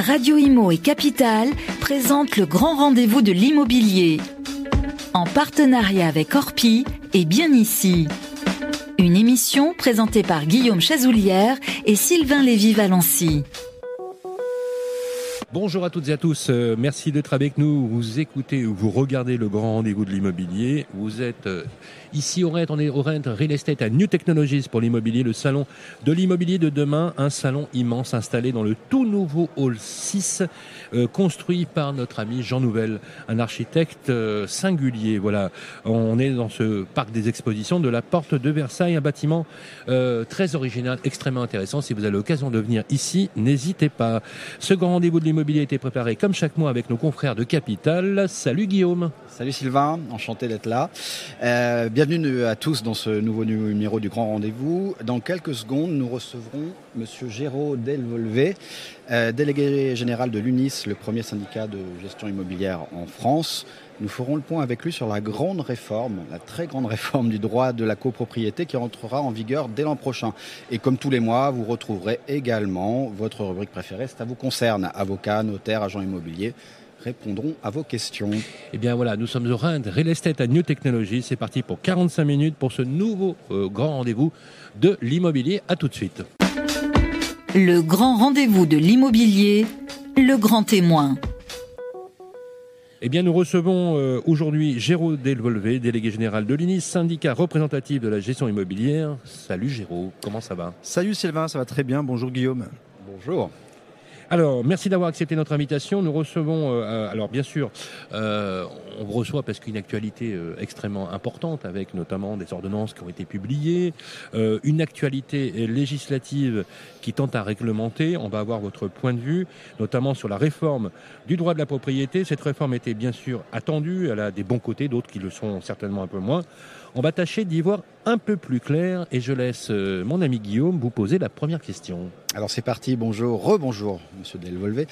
Radio Imo et Capital présentent le grand rendez-vous de l'immobilier. En partenariat avec Orpi et Bien Ici. Une émission présentée par Guillaume Chazoulière et Sylvain Lévy-Valency. Bonjour à toutes et à tous, euh, merci d'être avec nous. Vous écoutez ou vous regardez le grand rendez-vous de l'immobilier. Vous êtes euh, ici au Rent, on est au Rent Real Estate à New Technologies pour l'immobilier, le salon de l'immobilier de demain, un salon immense installé dans le tout nouveau hall 6, euh, construit par notre ami Jean Nouvel, un architecte singulier. Voilà, on est dans ce parc des expositions de la Porte de Versailles, un bâtiment très original, extrêmement intéressant. Si vous avez l'occasion de venir ici, n'hésitez pas. Ce grand rendez-vous de l'immobilier a été préparé comme chaque mois avec nos confrères de Capital. Salut Guillaume. Salut Sylvain, enchanté d'être là. Euh, bienvenue à tous dans ce nouveau numéro du Grand Rendez-vous. Dans quelques secondes, nous recevrons Monsieur Géraud Delvolvé, euh, délégué général de l'UNIS, le premier syndicat de gestion immobilière en France. Nous ferons le point avec lui sur la grande réforme, la très grande réforme du droit de la copropriété qui entrera en vigueur dès l'an prochain. Et comme tous les mois, vous retrouverez également votre rubrique préférée, ça vous concerne, avocats, notaires, agents immobiliers répondront à vos questions. Eh bien voilà, nous sommes au Rhin Real Estate à New Technology. C'est parti pour 45 minutes pour ce nouveau euh, grand rendez-vous de l'immobilier. À tout de suite. Le grand rendez-vous de l'immobilier, le grand témoin. Eh bien, nous recevons euh, aujourd'hui Géraud Delvolvé, délégué général de l'UNIS, syndicat représentatif de la gestion immobilière. Salut Géraud, comment ça va? Salut Sylvain, ça va très bien. Bonjour Guillaume. Bonjour. Alors, merci d'avoir accepté notre invitation. Nous recevons, euh, euh, alors bien sûr, euh, on reçoit parce qu'une actualité extrêmement importante, avec notamment des ordonnances qui ont été publiées, une actualité législative qui tente à réglementer. On va avoir votre point de vue, notamment sur la réforme du droit de la propriété. Cette réforme était bien sûr attendue, elle a des bons côtés, d'autres qui le sont certainement un peu moins. On va tâcher d'y voir un peu plus clair et je laisse euh, mon ami Guillaume vous poser la première question. Alors c'est parti, bonjour, rebonjour Monsieur Delvolvé.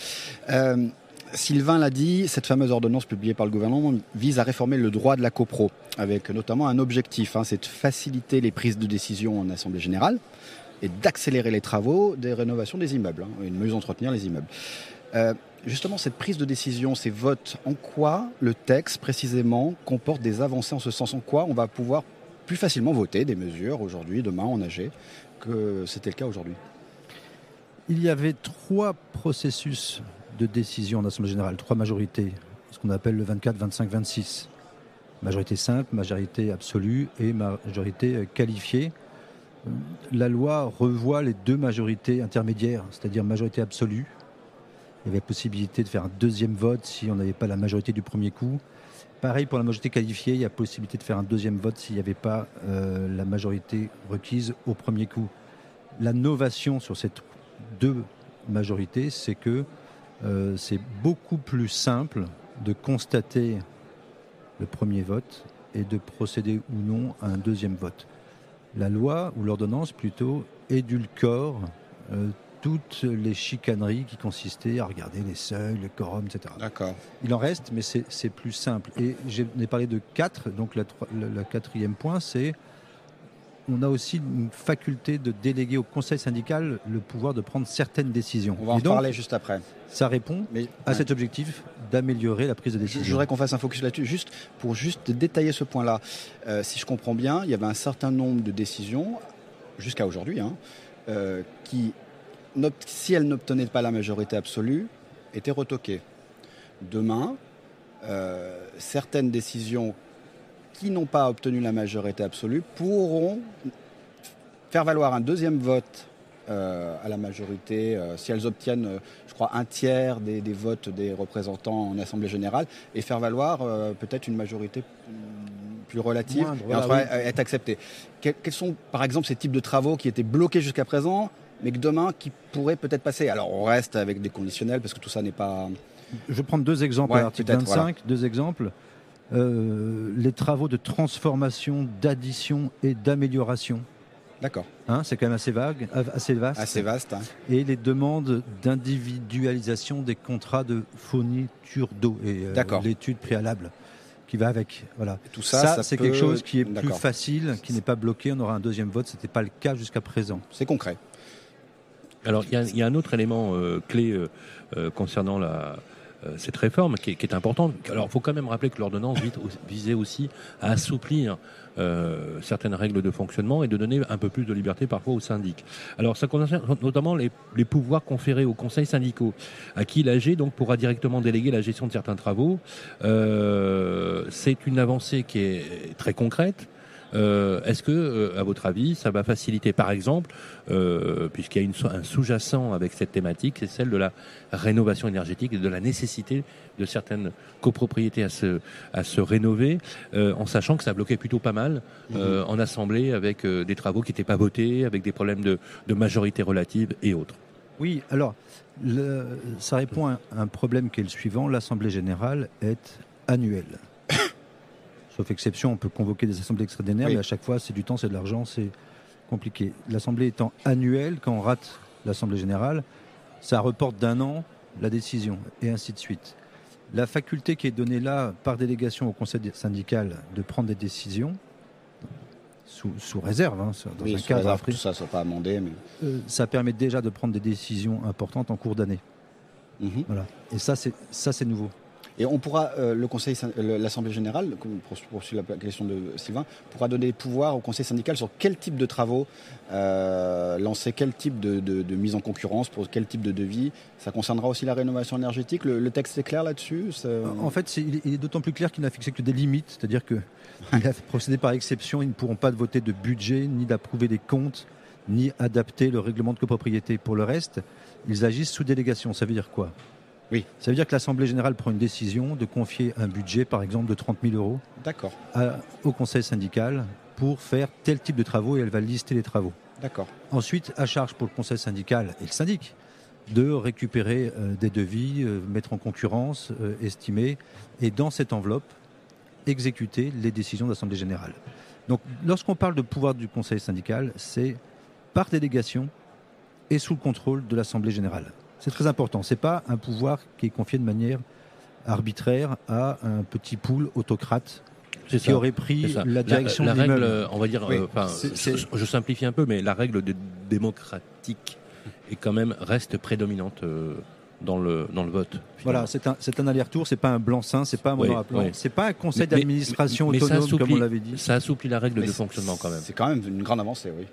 Euh, Sylvain l'a dit, cette fameuse ordonnance publiée par le gouvernement vise à réformer le droit de la copro, avec notamment un objectif, hein, c'est de faciliter les prises de décision en Assemblée générale et d'accélérer les travaux des rénovations des immeubles, hein, et de mieux entretenir les immeubles. Euh, justement, cette prise de décision, ces votes, en quoi le texte précisément comporte des avancées en ce sens? En quoi on va pouvoir plus facilement voter des mesures aujourd'hui, demain en AG, que c'était le cas aujourd'hui? Il y avait trois processus de décision en Assemblée générale, trois majorités, ce qu'on appelle le 24, 25, 26. Majorité simple, majorité absolue et majorité qualifiée. La loi revoit les deux majorités intermédiaires, c'est-à-dire majorité absolue il y avait possibilité de faire un deuxième vote si on n'avait pas la majorité du premier coup. Pareil pour la majorité qualifiée, il y a possibilité de faire un deuxième vote s'il n'y avait pas euh, la majorité requise au premier coup. La novation sur ces deux majorités, c'est que euh, c'est beaucoup plus simple de constater le premier vote et de procéder ou non à un deuxième vote. La loi, ou l'ordonnance plutôt, édulcore euh, toutes les chicaneries qui consistaient à regarder les seuils, les quorums, etc. D'accord. Il en reste, mais c'est plus simple. Et ai parlé de quatre, donc le quatrième point, c'est on a aussi une faculté de déléguer au conseil syndical le pouvoir de prendre certaines décisions. On va en parler juste après. Ça répond à cet objectif d'améliorer la prise de décision. Je voudrais qu'on fasse un focus là-dessus, juste pour juste détailler ce point-là. Euh, si je comprends bien, il y avait un certain nombre de décisions, jusqu'à aujourd'hui, hein, euh, qui si elle n'obtenait pas la majorité absolue, était retoquée. Demain, euh, certaines décisions qui n'ont pas obtenu la majorité absolue pourront faire valoir un deuxième vote euh, à la majorité, euh, si elles obtiennent, je crois, un tiers des, votes des représentants en Assemblée générale, et faire valoir peut-être une majorité plus relative et être acceptée. quels sont, par exemple, ces types de travaux qui étaient bloqués jusqu'à présent mais que demain, qui pourrait peut-être passer. Alors, on reste avec des conditionnels parce que tout ça n'est pas. Je vais prendre deux exemples à l'article 25, deux exemples. Euh, les travaux de transformation, d'addition et d'amélioration. D'accord. Hein, c'est quand même assez vague, assez vaste. Assez vaste. Hein. Et les demandes d'individualisation des contrats de fourniture d'eau et euh, l'étude préalable qui va avec. Voilà. tout ça, c'est quelque chose qui est plus facile, qui n'est pas bloqué. On aura un deuxième vote. Ce n'était pas le cas jusqu'à présent. C'est concret. Alors il y, a un autre élément clé concernant la, cette réforme qui est, qui importante. Alors il faut quand même rappeler que l'ordonnance visait aussi à assouplir euh, certaines règles de fonctionnement et de donner un peu plus de liberté parfois aux syndics. Alors ça concerne notamment les, pouvoirs conférés aux conseils syndicaux, à qui l'AG donc pourra directement déléguer la gestion de certains travaux. Euh, c'est une avancée qui est très concrète. Euh, Est-ce que, euh, à votre avis, ça va faciliter, par exemple, euh, puisqu'il y a un sous-jacent avec cette thématique, c'est celle de la rénovation énergétique et de la nécessité de certaines copropriétés à se, à se rénover, en sachant que ça bloquait plutôt pas mal mhm. en assemblée avec des travaux qui n'étaient pas votés, avec des problèmes de, de majorité relative et autres. Oui, alors, le, ça répond à un problème qui est le suivant. L'Assemblée générale est annuelle. Sauf exception, on peut convoquer des assemblées extraordinaires, mais à chaque fois, c'est du temps, c'est de l'argent, c'est compliqué. L'assemblée étant annuelle, quand on rate l'assemblée générale, ça reporte d'un an la décision, et ainsi de suite. La faculté qui est donnée là par délégation au conseil syndical de prendre des décisions, sous, réserve, hein, dans un cadre tout ça soit pas amendé. Mais... Euh, ça permet déjà de prendre des décisions importantes en cours d'année. Mhm. Voilà. Et ça, c'est nouveau. Et on pourra, euh, le Conseil, l'Assemblée générale, pour poursuivre la question de Sylvain, pourra donner des pouvoirs au Conseil syndical sur quel type de travaux euh, lancer, quel type de, mise en concurrence, pour quel type de devis. Ça concernera aussi la rénovation énergétique. Le, texte est clair là-dessus En fait, il est, d'autant plus clair qu'il n'a fixé que des limites, c'est-à-dire qu'il a procédé par exception. Ils ne pourront pas voter de budget, ni d'approuver des comptes, ni adapter le règlement de copropriété. Pour le reste, ils agissent sous délégation. Ça veut dire quoi? Oui. Ça veut dire que l'Assemblée générale prend une décision de confier un budget, par exemple, de 30 000 euros au conseil syndical pour faire tel type de travaux et elle va lister les travaux. D'accord. Ensuite, à charge pour le conseil syndical et le syndic de récupérer euh, des devis, euh, mettre en concurrence, euh, estimer, et dans cette enveloppe, exécuter les décisions d'Assemblée générale. Donc, lorsqu'on parle de pouvoir du conseil syndical, c'est par délégation et sous le contrôle de l'Assemblée générale. C'est très important. C'est pas un pouvoir qui est confié de manière arbitraire à un petit pool autocrate qui aurait pris la direction la, la règle, on va dire, euh, je, simplifie un peu, mais la règle démocratique est quand même reste prédominante. Euh, dans le, dans le vote. Voilà, c'est un, un aller-retour, c'est pas un blanc-seing, c'est pas un mono oui, c'est pas un conseil d'administration autonome, comme on l'avait dit. Ça assouplit la règle de fonctionnement quand même. C'est quand même une grande avancée, oui.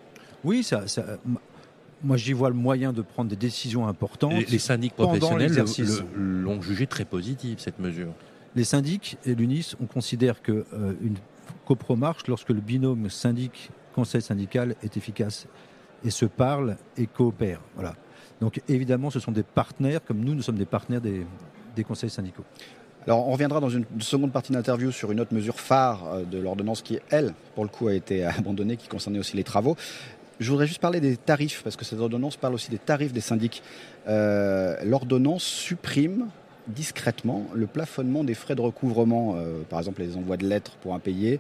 Oui, ça, ça moi, j'y vois le moyen de prendre des décisions importantes. Les, syndics professionnels l'ont jugé très positive, cette mesure. Les syndics et l'UNIS, on considère qu'une euh, copro marche lorsque le binôme syndic-conseil syndical est efficace et se parle et coopère. Voilà. Donc évidemment, ce sont des partenaires, comme nous, nous sommes des partenaires des, des conseils syndicaux. Alors, on reviendra dans une seconde partie d'interview sur une autre mesure phare euh, de l'ordonnance qui, elle, pour le coup, a été abandonnée, qui concernait aussi les travaux. Je voudrais juste parler des tarifs, parce que cette ordonnance parle aussi des tarifs des syndics. Euh, l'ordonnance supprime discrètement le plafonnement des frais de recouvrement, euh, par exemple les envois de lettres pour impayés,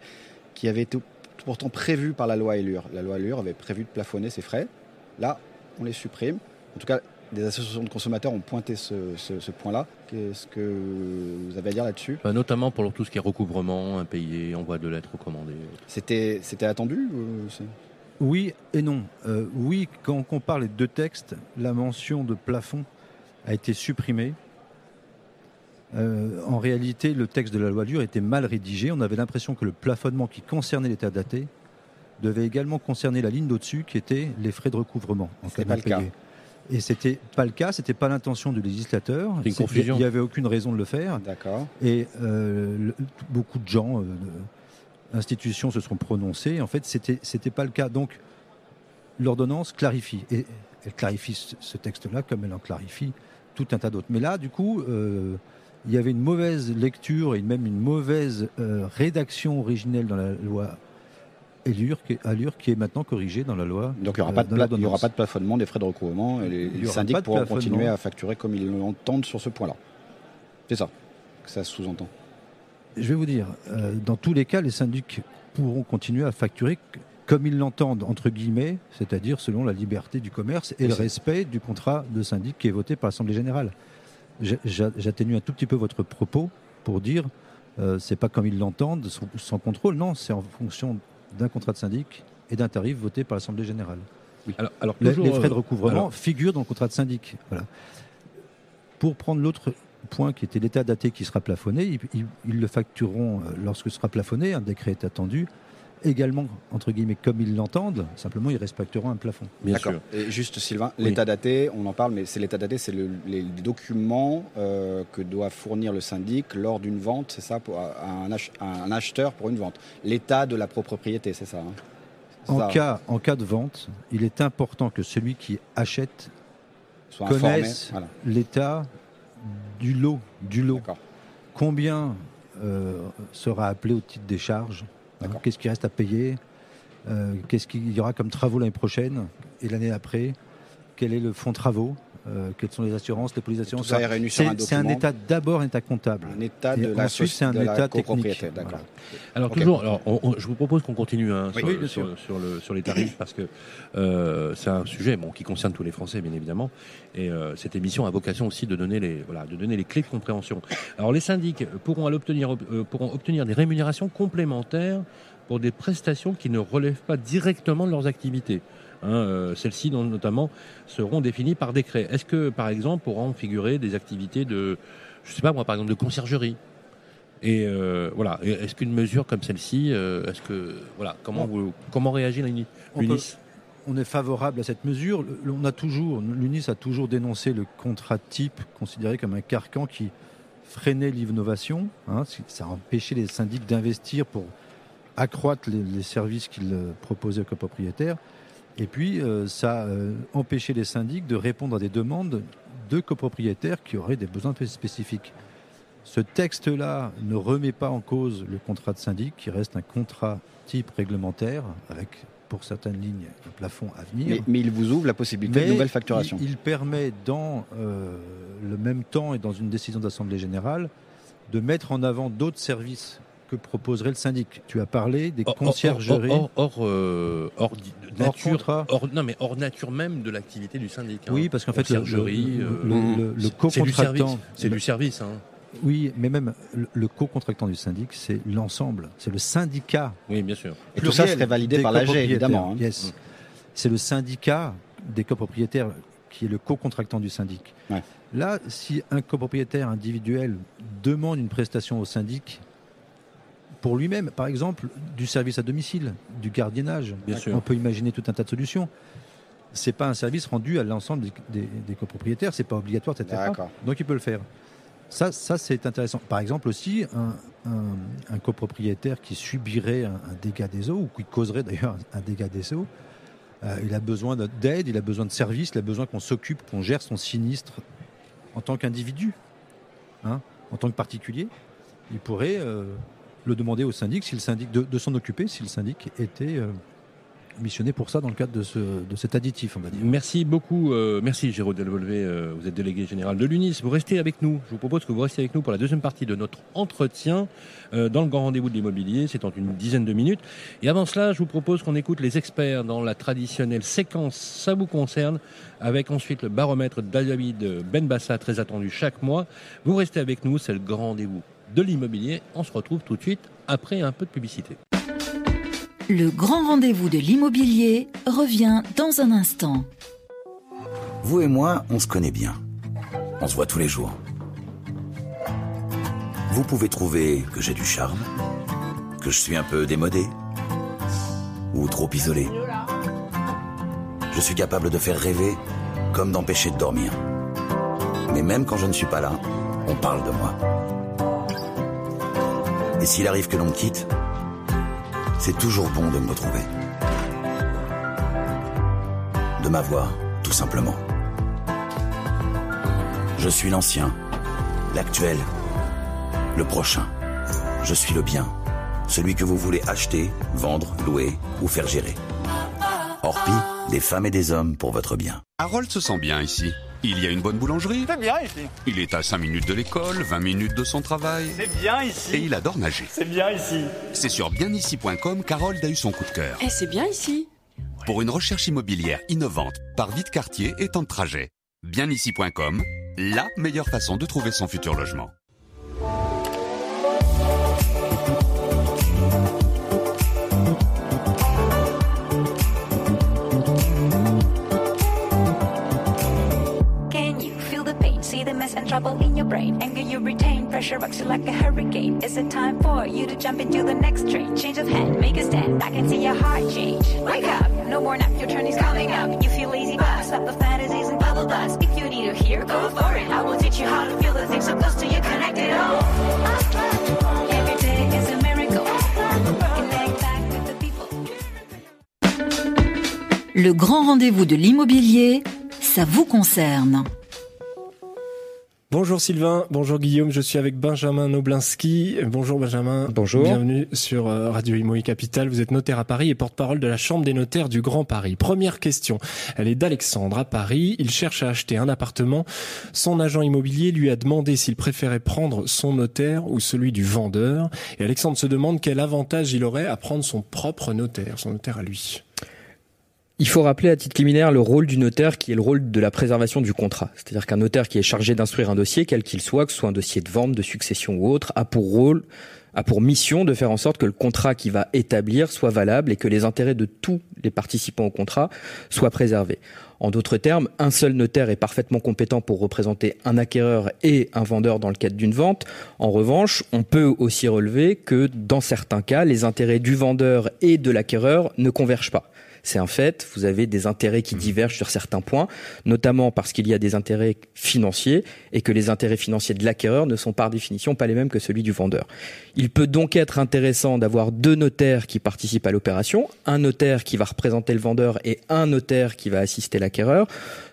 qui avaient été pourtant prévus par la loi Allure. La loi Allure avait prévu de plafonner ces frais. Là, on les supprime. En tout cas, des associations de consommateurs ont pointé ce, point-là. Qu'est-ce que vous avez à dire là-dessus? Bah, Notamment pour tout ce qui est recouvrement, impayé, envoi de lettres recommandées. C'était attendu oui et non. Euh, oui, quand on compare les deux textes, la mention de plafond a été supprimée. Euh, en réalité, le texte de la loi dure était mal rédigé. On avait l'impression que le plafonnement qui concernait l'état daté devait également concerner la ligne d'au-dessus qui était les frais de recouvrement. Ce pas le cas. Et c'était pas le cas, c'était pas l'intention du législateur. Il n'y avait aucune raison de le faire. D'accord. Et euh, beaucoup de gens institutions se seront prononcées. En fait, c'était c'était pas le cas. Donc, l'ordonnance clarifie et elle clarifie ce texte-là comme elle en clarifie tout un tas d'autres. Mais là, du coup, euh, il y avait une mauvaise lecture et même une mauvaise euh, rédaction originelle dans la loi Allure qui, Allure, qui est maintenant corrigée dans la loi. Donc il n'y aura, aura pas de plafonnement des frais de recouvrement et les, syndics pourront continuer à facturer comme ils l'entendent sur ce point-là. C'est ça que ça sous-entend je vais vous dire, euh, dans tous les cas, les syndics pourront continuer à facturer comme ils l'entendent, entre guillemets, c'est-à-dire selon la liberté du commerce et le respect du contrat de syndic qui est voté par l'Assemblée générale. J'atténue un tout petit peu votre propos pour dire, euh, c'est pas comme ils l'entendent, sans, contrôle, non, c'est en fonction d'un contrat de syndic et d'un tarif voté par l'Assemblée générale. Alors, les, toujours, les frais de euh, recouvrement alors, figurent dans le contrat de syndic. Voilà. Pour prendre l'autre point qui était l'état daté qui sera plafonné, ils, ils- ils le factureront euh, lorsque ce sera plafonné, un décret est attendu, également, entre guillemets, comme ils l'entendent, simplement ils respecteront un plafond. bien D'accord. sûr. Et juste Sylvain, Oui. l'état daté, on en parle, mais c'est l'état daté, c'est le- les documents euh, que doit fournir le syndic lors d'une vente, c'est ça, pour, à un, ach- à un acheteur pour une vente. L'état de la propriété, c'est ça. hein En ça, cas, en cas de vente, il est important que celui qui achète soit informé. connaisse Voilà, l'état du lot, du lot. Combien euh, sera appelé au titre des charges? Hein. Qu'est-ce qui reste à payer? Euh, Qu'est-ce qu'il y aura comme travaux l'année prochaine et l'année après? Quel est le fonds travaux? Euh, Quelles sont les assurances, les polices d'assurance un C'est un état d'abord un état comptable. Un état de la, ensuite, c'est un de état technique. Voilà. Alors toujours, alors, on- on- je vous propose qu'on continue hein, Oui, sur, oui, bien sur- sûr. sur le- sur les tarifs parce que euh, c'est un sujet bon, qui concerne tous les Français bien évidemment et euh, cette émission a vocation aussi de donner les voilà de donner les clés de compréhension. Alors les syndics pourront à l'obtenir euh, pourront obtenir des rémunérations complémentaires pour des prestations qui ne relèvent pas directement de leurs activités. Hein, euh, Celles-ci notamment seront définies par décret. Est-ce que par exemple pourront figurer des activités de je sais pas moi par exemple de conciergerie? Et euh, voilà, est-ce qu'une mesure comme celle-ci, euh, est-ce que voilà, comment vous, comment réagit l'UNIS? On est favorable à cette mesure. On a toujours, l'UNIS a toujours dénoncé le contrat type considéré comme un carcan qui freinait l'innovation. hein. ça a empêché les syndics d'investir pour accroître les, les services qu'ils proposaient aux copropriétaires. Et puis, euh, ça a euh, empêché les syndics de répondre à des demandes de copropriétaires qui auraient des besoins très spécifiques. Ce texte-là ne remet pas en cause le contrat de syndic, qui reste un contrat type réglementaire, avec pour certaines lignes un plafond à venir. Mais, mais il vous ouvre la possibilité de nouvelles facturations. Il, il permet, dans euh, le même temps et dans une décision d'Assemblée générale, de mettre en avant d'autres services que proposerait le syndic. Tu as parlé des conciergeries. hors, hors, hors, euh, nature, non mais hors nature même de l'activité du syndic. hein. Oui, parce qu'en fait, le, le, Conciergerie, le- euh, le- le- le c'est- c'est du service. co-contractant. C'est du service. hein. Oui, mais même le, le co-contractant du syndic, c'est l'ensemble. C'est le syndicat. Oui, bien sûr. Et tout ça serait validé par l'AG, évidemment. hein. Yes. C'est le syndicat des copropriétaires qui est le co-contractant du syndic. Ouais. Là, si un copropriétaire individuel demande une prestation au syndic pour lui-même, par exemple, du service à domicile, du gardiennage, Bien sûr. on peut imaginer tout un tas de solutions. C'est pas un service rendu à l'ensemble des, des- des copropriétaires, c'est pas obligatoire, etc. Donc il peut le faire. Ça, ça c'est intéressant. Par exemple aussi, un, un- un copropriétaire qui subirait un, un dégât des eaux, ou qui causerait d'ailleurs un dégât des eaux, euh, il a besoin de- d'aide, il a besoin de services, il a besoin qu'on s'occupe, qu'on gère son sinistre en tant qu'individu, hein, en tant que particulier. Il pourrait euh, le demander au syndic, si le syndic de, de s'en occuper, si le syndic était euh, missionné pour ça dans le cadre de, ce, de cet additif. Merci beaucoup. euh, merci Jérôme Delvolvé. euh, vous êtes délégué général de l'UNIS. Vous restez avec nous. Je vous propose que vous restiez avec nous pour la deuxième partie de notre entretien euh, dans le grand rendez-vous de l'immobilier. C'est en une dizaine de minutes. Et avant cela, je vous propose qu'on écoute les experts dans la traditionnelle séquence Ça vous concerne, avec ensuite le baromètre d'Adavid Benbassa, très attendu chaque mois. Vous restez avec nous. C'est le grand rendez-vous de l'immobilier. On se retrouve tout de suite après un peu de publicité. Le grand rendez-vous de l'immobilier revient dans un instant. Vous et moi, on se connaît bien. On se voit tous les jours. Vous pouvez trouver que j'ai du charme, que je suis un peu démodé, ou trop isolé. Je suis capable de faire rêver comme d'empêcher de dormir. Mais même quand je ne suis pas là, on parle de moi. Et s'il arrive que l'on me quitte, c'est toujours bon de me retrouver. De m'avoir, tout simplement. Je suis l'ancien, l'actuel, le prochain. Je suis le bien, celui que vous voulez acheter, vendre, louer ou faire gérer. Orpi, des femmes et des hommes pour votre bien. Harold se sent bien ici. Il y a une bonne boulangerie. C'est bien ici. Il est à 5 minutes de l'école, 20 minutes de son travail. C'est bien ici. Et il adore nager. C'est bien ici. C'est sur bienici.com qu'Harold a eu son coup de cœur. Eh, c'est bien ici. Pour une recherche immobilière innovante, par vie de quartier et temps de trajet. Bienici.com, la meilleure façon de trouver son futur logement. Trouble in your brain. Anger you retain, pressure rocks you like a hurricane. Is it time for you to jump into the next train? Change of hand, make a stand. I can see your heart change. Wake up, no more nap, your turn is coming up. You feel lazy, but stop the fantasies and bubble dust. If you need to hear, go for it. I will teach you how to feel the things so close to you, connect it all. Every day is a miracle. Le grand rendez-vous de l'immobilier, ça vous concerne. Bonjour Sylvain, bonjour Guillaume, je suis avec Benjamin Noblinski. Bonjour Benjamin. Bonjour. Bienvenue sur euh, Radio Imo et Capital. Vous êtes notaire à Paris et porte-parole de la Chambre des notaires du Grand Paris. Première question, elle est d'Alexandre à Paris. Il cherche à acheter un appartement. Son agent immobilier lui a demandé s'il préférait prendre son notaire ou celui du vendeur. Et Alexandre se demande quel avantage il aurait à prendre son propre notaire, son notaire à lui. Il faut rappeler à titre liminaire le rôle du notaire qui est le rôle de la préservation du contrat. C'est-à-dire qu'un notaire qui est chargé d'instruire un dossier, quel qu'il soit, que ce soit un dossier de vente, de succession ou autre, a pour rôle, a pour mission de faire en sorte que le contrat qu'il va établir soit valable et que les intérêts de tous les participants au contrat soient préservés. En d'autres termes, un seul notaire est parfaitement compétent pour représenter un acquéreur et un vendeur dans le cadre d'une vente. En revanche, on peut aussi relever que dans certains cas, les intérêts du vendeur et de l'acquéreur ne convergent pas. C'est un fait, vous avez des intérêts qui divergent sur certains points, notamment parce qu'il y a des intérêts financiers et que les intérêts financiers de l'acquéreur ne sont par définition pas les mêmes que celui du vendeur. Il peut donc être intéressant d'avoir deux notaires qui participent à l'opération, un notaire qui va représenter le vendeur et un notaire qui va assister l'acquéreur,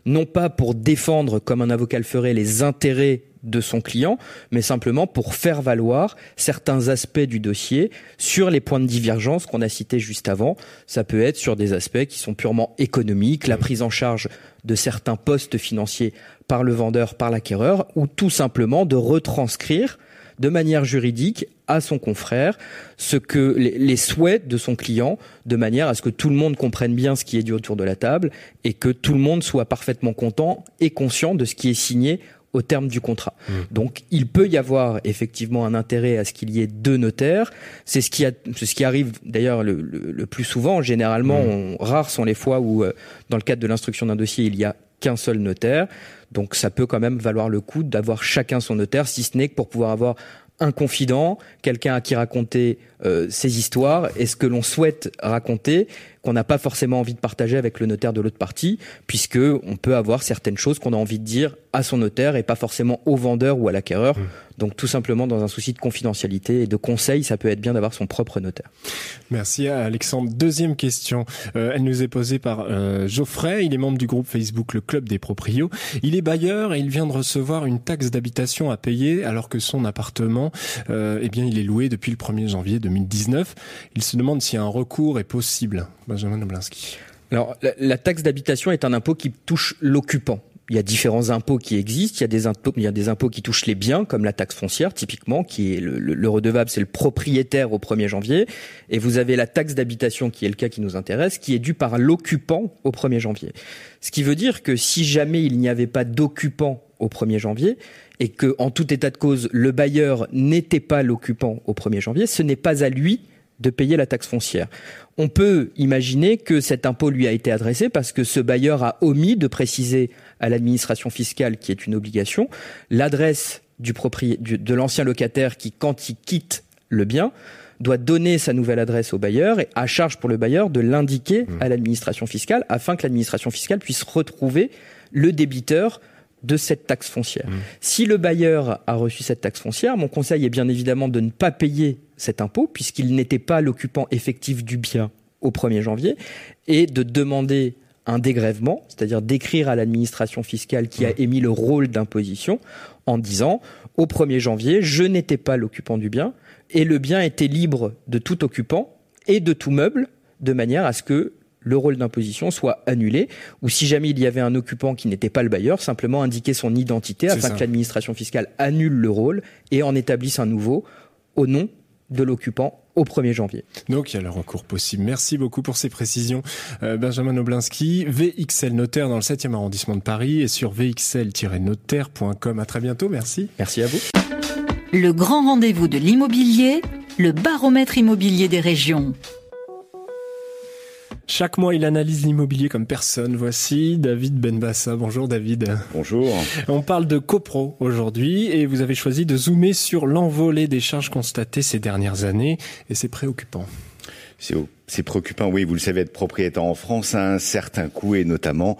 non pas pour défendre comme un avocat le ferait les intérêts de son client, mais simplement pour faire valoir certains aspects du dossier sur les points de divergence qu'on a cités juste avant. Ça peut être sur des aspects qui sont purement économiques, la prise en charge de certains postes financiers par le vendeur, par l'acquéreur, ou tout simplement de retranscrire de manière juridique à son confrère ce que les, les souhaits de son client de manière à ce que tout le monde comprenne bien ce qui est dit autour de la table et que tout le monde soit parfaitement content et conscient de ce qui est signé au terme du contrat. Donc il peut y avoir effectivement un intérêt à ce qu'il y ait deux notaires. C'est ce qui, a, ce qui arrive d'ailleurs le, le- le plus souvent. Généralement, on- rares sont les fois où, euh, dans le cadre de l'instruction d'un dossier, il y a qu'un seul notaire. Donc ça peut quand même valoir le coup d'avoir chacun son notaire, si ce n'est que pour pouvoir avoir un confident, quelqu'un à qui raconter euh, ses histoires et ce que l'on souhaite raconter, qu'on n'a pas forcément envie de partager avec le notaire de l'autre partie, puisque on peut avoir certaines choses qu'on a envie de dire à son notaire et pas forcément au vendeur ou à l'acquéreur. Donc tout simplement dans un souci de confidentialité et de conseil, ça peut être bien d'avoir son propre notaire. Merci à Alexandre. Deuxième question, Euh, elle nous est posée par euh, Geoffrey. Il est membre du groupe Facebook Le Club des Proprios. Il est bailleur et il vient de recevoir une taxe d'habitation à payer alors que son appartement, euh, eh bien, il est loué depuis le 1er janvier 2019. Il se demande si un recours est possible. Alors, la, taxe d'habitation est un impôt qui touche l'occupant. Il y a différents impôts qui existent. Il y a des impôts, qui touchent les biens, comme la taxe foncière, typiquement, qui est le, le- le redevable, c'est le propriétaire au 1er janvier. Et vous avez la taxe d'habitation, qui est le cas qui nous intéresse, qui est due par l'occupant au 1er janvier. Ce qui veut dire que si jamais il n'y avait pas d'occupant au 1er janvier, et que, en tout état de cause, le bailleur n'était pas l'occupant au 1er janvier, ce n'est pas à lui de payer la taxe foncière. On peut imaginer que cet impôt lui a été adressé parce que ce bailleur a omis de préciser à l'administration fiscale, qui est une obligation, l'adresse du proprié- du- de l'ancien locataire qui, quand il quitte le bien, doit donner sa nouvelle adresse au bailleur et à charge pour le bailleur de l'indiquer à l'administration fiscale afin que l'administration fiscale puisse retrouver le débiteur de cette taxe foncière. Si le bailleur a reçu cette taxe foncière, mon conseil est bien évidemment de ne pas payer cet impôt puisqu'il n'était pas l'occupant effectif du bien au 1er janvier et de demander un dégrèvement, c'est-à-dire d'écrire à l'administration fiscale qui a émis le rôle d'imposition en disant au 1er janvier, je n'étais pas l'occupant du bien et le bien était libre de tout occupant et de tout meuble de manière à ce que le rôle d'imposition soit annulé, ou si jamais il y avait un occupant qui n'était pas le bailleur, simplement indiquer son identité afin ça. que l'administration fiscale annule le rôle et en établisse un nouveau au nom de l'occupant au 1er janvier. Donc il y a le recours possible. Merci beaucoup pour ces précisions. Euh, Benjamin Noblinski, VXL Notaire dans le 7e arrondissement de Paris et sur vxl-notaire.com. À très bientôt, merci. Merci à vous. Le grand rendez-vous de l'immobilier, le baromètre immobilier des régions. Chaque mois, il analyse l'immobilier comme personne. Voici David Benbassa. Bonjour David. Bonjour. On parle de copro aujourd'hui et vous avez choisi de zoomer sur l'envolée des charges constatées ces dernières années et c'est préoccupant. C'est préoccupant, oui, vous le savez, être propriétaire en France a un certain coût et notamment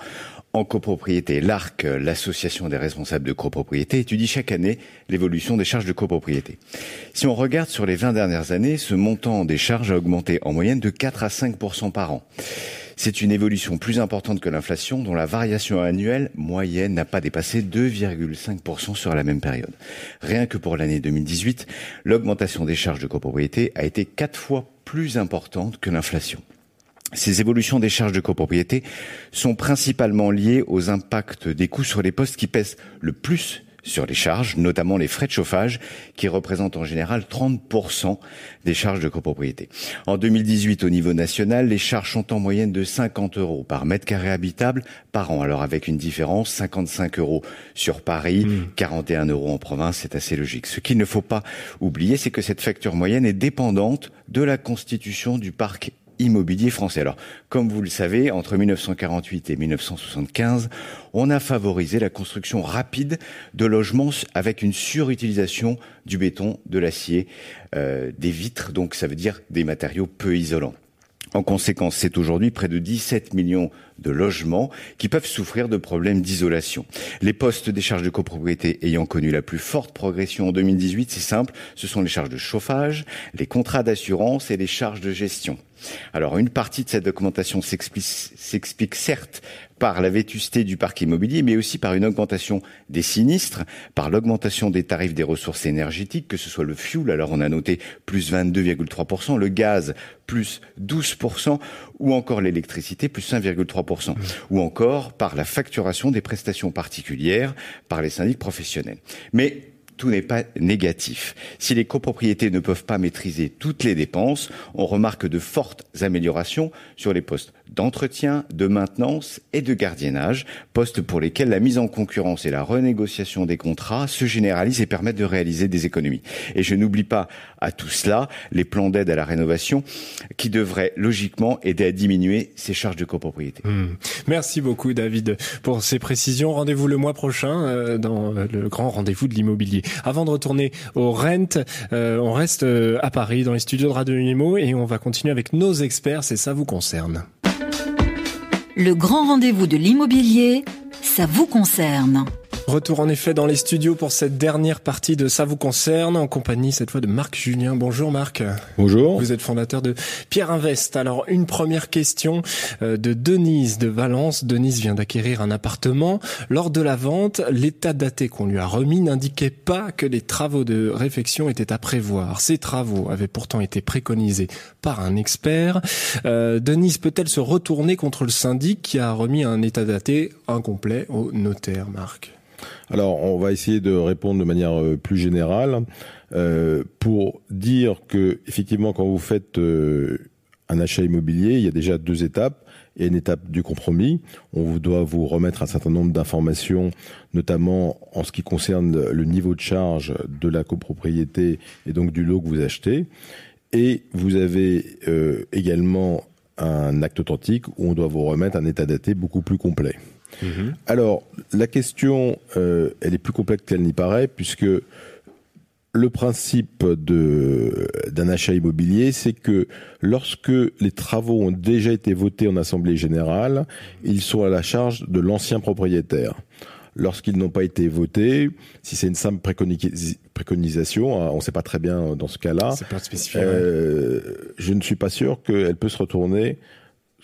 en copropriété. L'ARC, l'association des responsables de copropriété, étudie chaque année l'évolution des charges de copropriété. Si on regarde sur les 20 dernières années, ce montant des charges a augmenté en moyenne de 4 à 5% par an. C'est une évolution plus importante que l'inflation dont la variation annuelle moyenne n'a pas dépassé 2,5% sur la même période. Rien que pour l'année 2018, l'augmentation des charges de copropriété a été quatre fois plus importante que l'inflation. Ces évolutions des charges de copropriété sont principalement liées aux impacts des coûts sur les postes qui pèsent le plus sur les charges, notamment les frais de chauffage, qui représentent en général 30% des charges de copropriété. En 2018, au niveau national, les charges sont en moyenne de 50 euros par mètre carré habitable par an. Alors avec une différence, 55 euros sur Paris, 41 euros en province, c'est assez logique. Ce qu'il ne faut pas oublier, c'est que cette facture moyenne est dépendante de la constitution du parc immobilier français. Alors, comme vous le savez, entre 1948 et 1975, on a favorisé la construction rapide de logements avec une surutilisation du béton, de l'acier, euh, des vitres, donc ça veut dire des matériaux peu isolants. En conséquence, c'est aujourd'hui près de 17 millions de logements qui peuvent souffrir de problèmes d'isolation. Les postes des charges de copropriété ayant connu la plus forte progression en 2018, c'est simple, ce sont les charges de chauffage, les contrats d'assurance et les charges de gestion. Alors une partie de cette documentation s'explique certes par la vétusté du parc immobilier, mais aussi par une augmentation des sinistres, par l'augmentation des tarifs des ressources énergétiques, que ce soit le fuel, alors on a noté plus 22,3%, le gaz plus 12%, ou encore l'électricité plus 1,3%, ou encore par la facturation des prestations particulières par les syndics professionnels. Mais tout n'est pas négatif. Si les copropriétés ne peuvent pas maîtriser toutes les dépenses, on remarque de fortes améliorations sur les postes d'entretien, de maintenance et de gardiennage, postes pour lesquels la mise en concurrence et la renégociation des contrats se généralisent et permettent de réaliser des économies. Et je n'oublie pas à tout cela les plans d'aide à la rénovation qui devraient logiquement aider à diminuer ces charges de copropriété. Mmh. Merci beaucoup David pour ces précisions. Rendez-vous le mois prochain euh, dans le grand rendez-vous de l'immobilier. Avant de retourner au Rent, euh, on reste euh, à Paris dans les studios de Radio Nimo et on va continuer avec nos experts, c'est ça vous concerne. Le grand rendez-vous de l'immobilier, ça vous concerne. Retour en effet dans les studios pour cette dernière partie de Ça vous concerne, en compagnie cette fois de Marc Julien. Bonjour Marc. Bonjour. Vous êtes fondateur de Pierre Invest. Alors une première question euh, de Denise de Valence. Denise vient d'acquérir un appartement. Lors de la vente, l'état daté qu'on lui a remis n'indiquait pas que les travaux de réfection étaient à prévoir. Ces travaux avaient pourtant été préconisés par un expert. Euh, Denise peut-elle se retourner contre le syndic qui a remis un état daté incomplet au notaire, Marc? Alors, on va essayer de répondre de manière euh, plus générale euh, pour dire que effectivement, quand vous faites euh, un achat immobilier, il y a déjà deux étapes. A une étape du compromis. On doit vous remettre un certain nombre d'informations, notamment en ce qui concerne le niveau de charge de la copropriété et donc du lot que vous achetez. Et vous avez également un acte authentique où on doit vous remettre un état daté beaucoup plus complet. Mhm. Alors, la question, euh, elle est plus complexe qu'elle n'y paraît, puisque le principe d'un achat immobilier, c'est que lorsque les travaux ont déjà été votés en assemblée générale, ils sont à la charge de l'ancien propriétaire. Lorsqu'ils n'ont pas été votés, si c'est une simple préconisation, hein, on ne sait pas très bien dans ce cas-là. Euh, je ne suis pas sûr qu'elle peut se retourner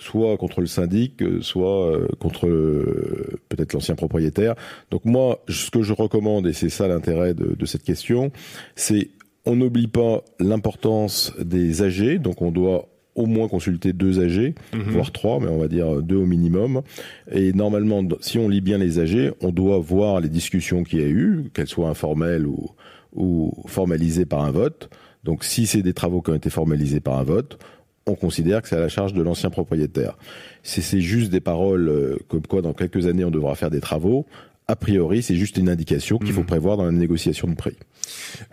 soit contre le syndic, euh, soit euh, contre euh, peut-être l'ancien propriétaire. Donc moi, ce que je recommande, et c'est ça l'intérêt de, cette question, c'est on n'oublie pas l'importance des AG, donc on doit au moins consulter deux AG, mhm. voire trois, mais on va dire deux au minimum. Et normalement, si on lit bien les AG, on doit voir les discussions qu'il y a eu, qu'elles soient informelles ou, ou formalisées par un vote. Donc si c'est des travaux qui ont été formalisés par un vote, on considère que c'est à la charge de l'ancien propriétaire. C'est juste des paroles euh, comme quoi dans quelques années on devra faire des travaux. a priori, c'est juste une indication qu'il faut prévoir dans la négociation de prix.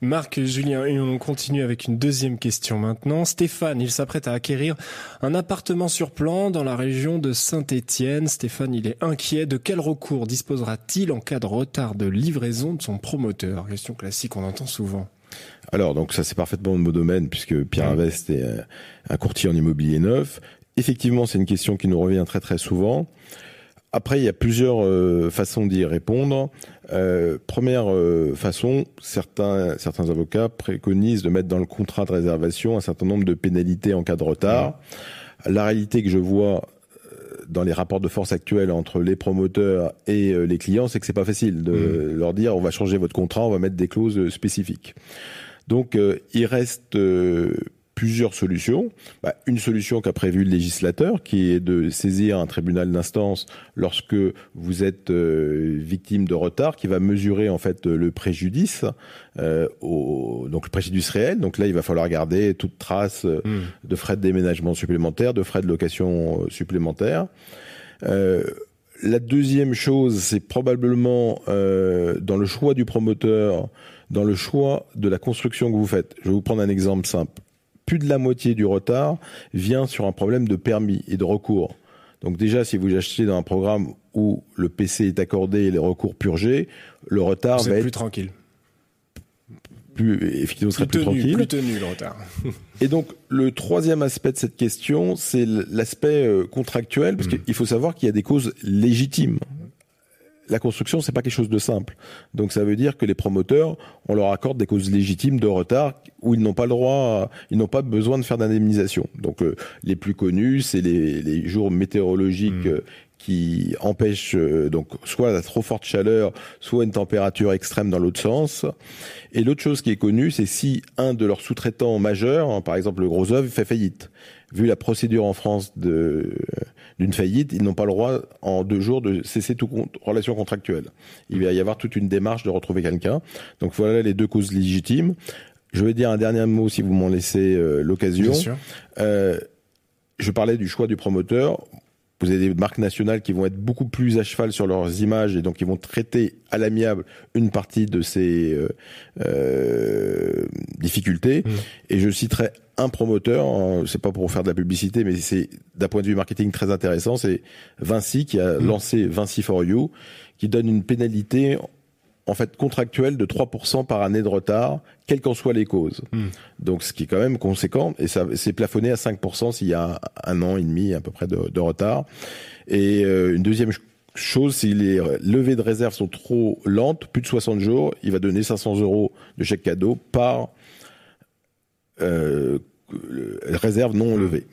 Marc, Julien, et on continue avec une deuxième question maintenant. Stéphane, il s'apprête à acquérir un appartement sur plan dans la région de Saint-Étienne. Stéphane, il est inquiet. De quel recours disposera-t-il en cas de retard de livraison de son promoteur? Question classique, on entend souvent. Alors, donc ça c'est parfaitement mon domaine puisque Pierre Invest est euh, un courtier en immobilier neuf. Effectivement, c'est une question qui nous revient très très souvent. Après, il y a plusieurs euh, façons d'y répondre. Euh, première euh, façon, certains, certains avocats préconisent de mettre dans le contrat de réservation un certain nombre de pénalités en cas de retard. La réalité que je vois dans les rapports de force actuels entre les promoteurs et euh, les clients, c'est que c'est pas facile de leur dire on va changer votre contrat, on va mettre des clauses euh, spécifiques. Donc, euh, il reste euh, plusieurs solutions. Bah, une solution qu'a prévu le législateur, qui est de saisir un tribunal d'instance lorsque vous êtes euh, victime de retard, qui va mesurer en fait le préjudice, euh, au, donc le préjudice réel. Donc là, il va falloir garder toute trace euh, de frais de déménagement supplémentaires, de frais de location supplémentaires. Euh, la deuxième chose, c'est probablement dans le choix du promoteur, dans le choix de la construction que vous faites. Je vais vous prendre un exemple simple. Plus de la moitié du retard vient sur un problème de permis et de recours. Donc déjà, si vous achetez dans un programme où le PC est accordé et les recours purgés, le retard Vous va êtes plus être tranquille. plus effectivement Plus plus, tenu, tranquille. plus tenu le retard. Et donc le troisième aspect de cette question, c'est l'aspect euh, contractuel, parce qu'il faut savoir qu'il y a des causes légitimes. La construction, c'est pas quelque chose de simple. Donc ça veut dire que les promoteurs, on leur accorde des causes légitimes de retard où ils n'ont pas le droit, ils n'ont pas besoin de faire d'indemnisation. Donc euh, les plus connus, c'est les, les jours météorologiques euh, qui empêchent euh, donc soit la trop forte chaleur, soit une température extrême dans l'autre sens. Et l'autre chose qui est connue, c'est si un de leurs sous-traitants majeurs, hein, par exemple le gros œuvre, fait faillite. Vu la procédure en France de d'une faillite, ils n'ont pas le droit en deux jours de cesser toute relation contractuelle. Il va y avoir toute une démarche de retrouver quelqu'un. Donc voilà les deux causes légitimes. Je vais dire un dernier mot si vous m'en laissez euh, l'occasion. Bien sûr. Euh, je parlais du choix du promoteur. Vous avez des marques nationales qui vont être beaucoup plus à cheval sur leurs images et donc ils vont traiter à l'amiable une partie de ces euh, euh, difficultés. Et je citerai un promoteur, c'est pas pour faire de la publicité, mais c'est d'un point de vue marketing très intéressant, c'est Vinci qui a lancé Vinci for You, qui donne une pénalité en fait contractuelle de 3% par année de retard, quelles qu'en soient les causes. Donc ce qui est quand même conséquent, et ça c'est plafonné à 5% s'il y a un an et demi à peu près de, de retard. Et euh, une deuxième ch- chose, si les levées de réserve sont trop lentes, plus de 60 jours, il va donner 500 euros de chèque cadeau par euh, réserve non levée.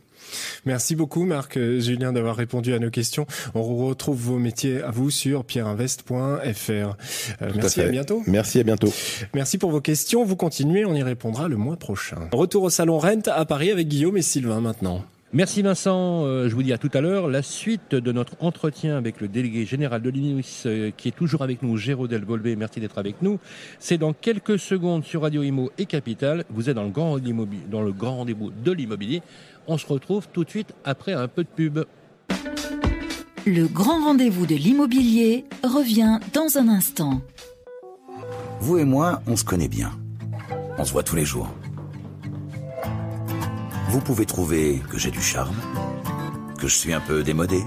Merci beaucoup Marc Julien d'avoir répondu à nos questions. On retrouve vos métiers à vous sur pierreinvest.fr. Euh, merci, à, bientôt. Merci, à bientôt. Merci pour vos questions. Vous continuez, on y répondra le mois prochain. Retour au salon Rent à Paris avec Guillaume et Sylvain maintenant. Merci Vincent, Euh, je vous dis à tout à l'heure. La suite de notre entretien avec le délégué général de l'INUIS euh, qui est toujours avec nous, Géraud Delvolvé, merci d'être avec nous. C'est dans quelques secondes sur Radio Imo et Capital. Vous êtes dans le grand, immobilier- dans le grand rendez-vous de l'immobilier. On se retrouve tout de suite après un peu de pub. Le grand rendez-vous de l'immobilier revient dans un instant. Vous et moi, on se connaît bien. On se voit tous les jours. Vous pouvez trouver que j'ai du charme, que je suis un peu démodé,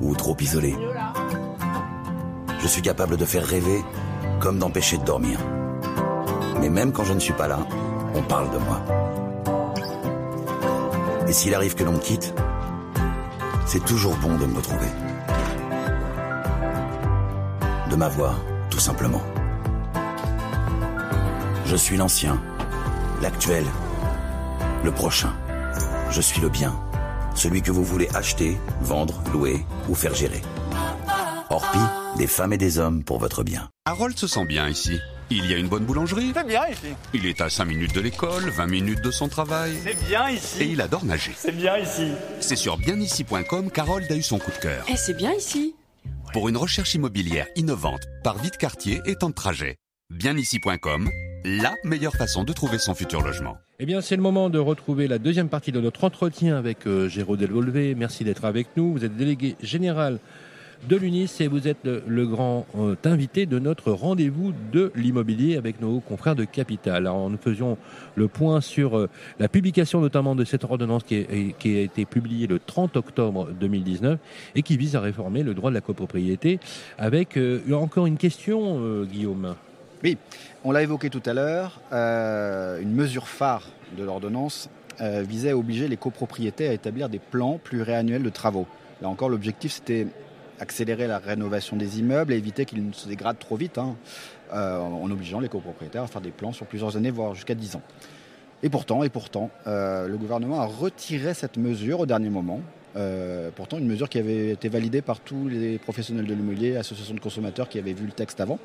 ou trop isolé. Je suis capable de faire rêver comme d'empêcher de dormir. Mais même quand je ne suis pas là, on parle de moi. Et s'il arrive que l'on me quitte, c'est toujours bon de me retrouver. De m'avoir, tout simplement. Je suis l'ancien, l'actuel, le prochain. Je suis le bien, celui que vous voulez acheter, vendre, louer ou faire gérer. Orpi, des femmes et des hommes pour votre bien. Harold se sent bien ici. Il y a une bonne boulangerie. C'est bien ici. Il est à 5 minutes de l'école, 20 minutes de son travail. C'est bien ici. Et il adore nager. C'est bien ici. C'est sur bienici.com qu'Harold a eu son coup de cœur. Eh, c'est bien ici. Pour une recherche immobilière innovante, par vite quartier et temps de trajet. Bienici.com, la meilleure façon de trouver son futur logement. Eh bien, c'est le moment de retrouver la deuxième partie de notre entretien avec euh, Géraud Delvolvé. Merci d'être avec nous. Vous êtes délégué général de l'UNIS et vous êtes le, grand euh, invité de notre rendez-vous de l'immobilier avec nos confrères de Capital. Alors nous faisions le point sur euh, la publication notamment de cette ordonnance qui, a été publiée le 30 octobre 2019 et qui vise à réformer le droit de la copropriété avec euh, encore une question, Guillaume. Oui, on l'a évoqué tout à l'heure, une mesure phare de l'ordonnance visait à obliger les copropriétés à établir des plans pluriannuels de travaux. Là encore, l'objectif, c'était accélérer la rénovation des immeubles et éviter qu'ils ne se dégradent trop vite, hein, euh, en obligeant les copropriétaires à faire des plans sur plusieurs années, voire jusqu'à 10 ans. Et pourtant, et pourtant, euh, le gouvernement a retiré cette mesure au dernier moment. Euh, pourtant, une mesure qui avait été validée par tous les professionnels de l'immobilier, associations de consommateurs qui avaient vu le texte avant,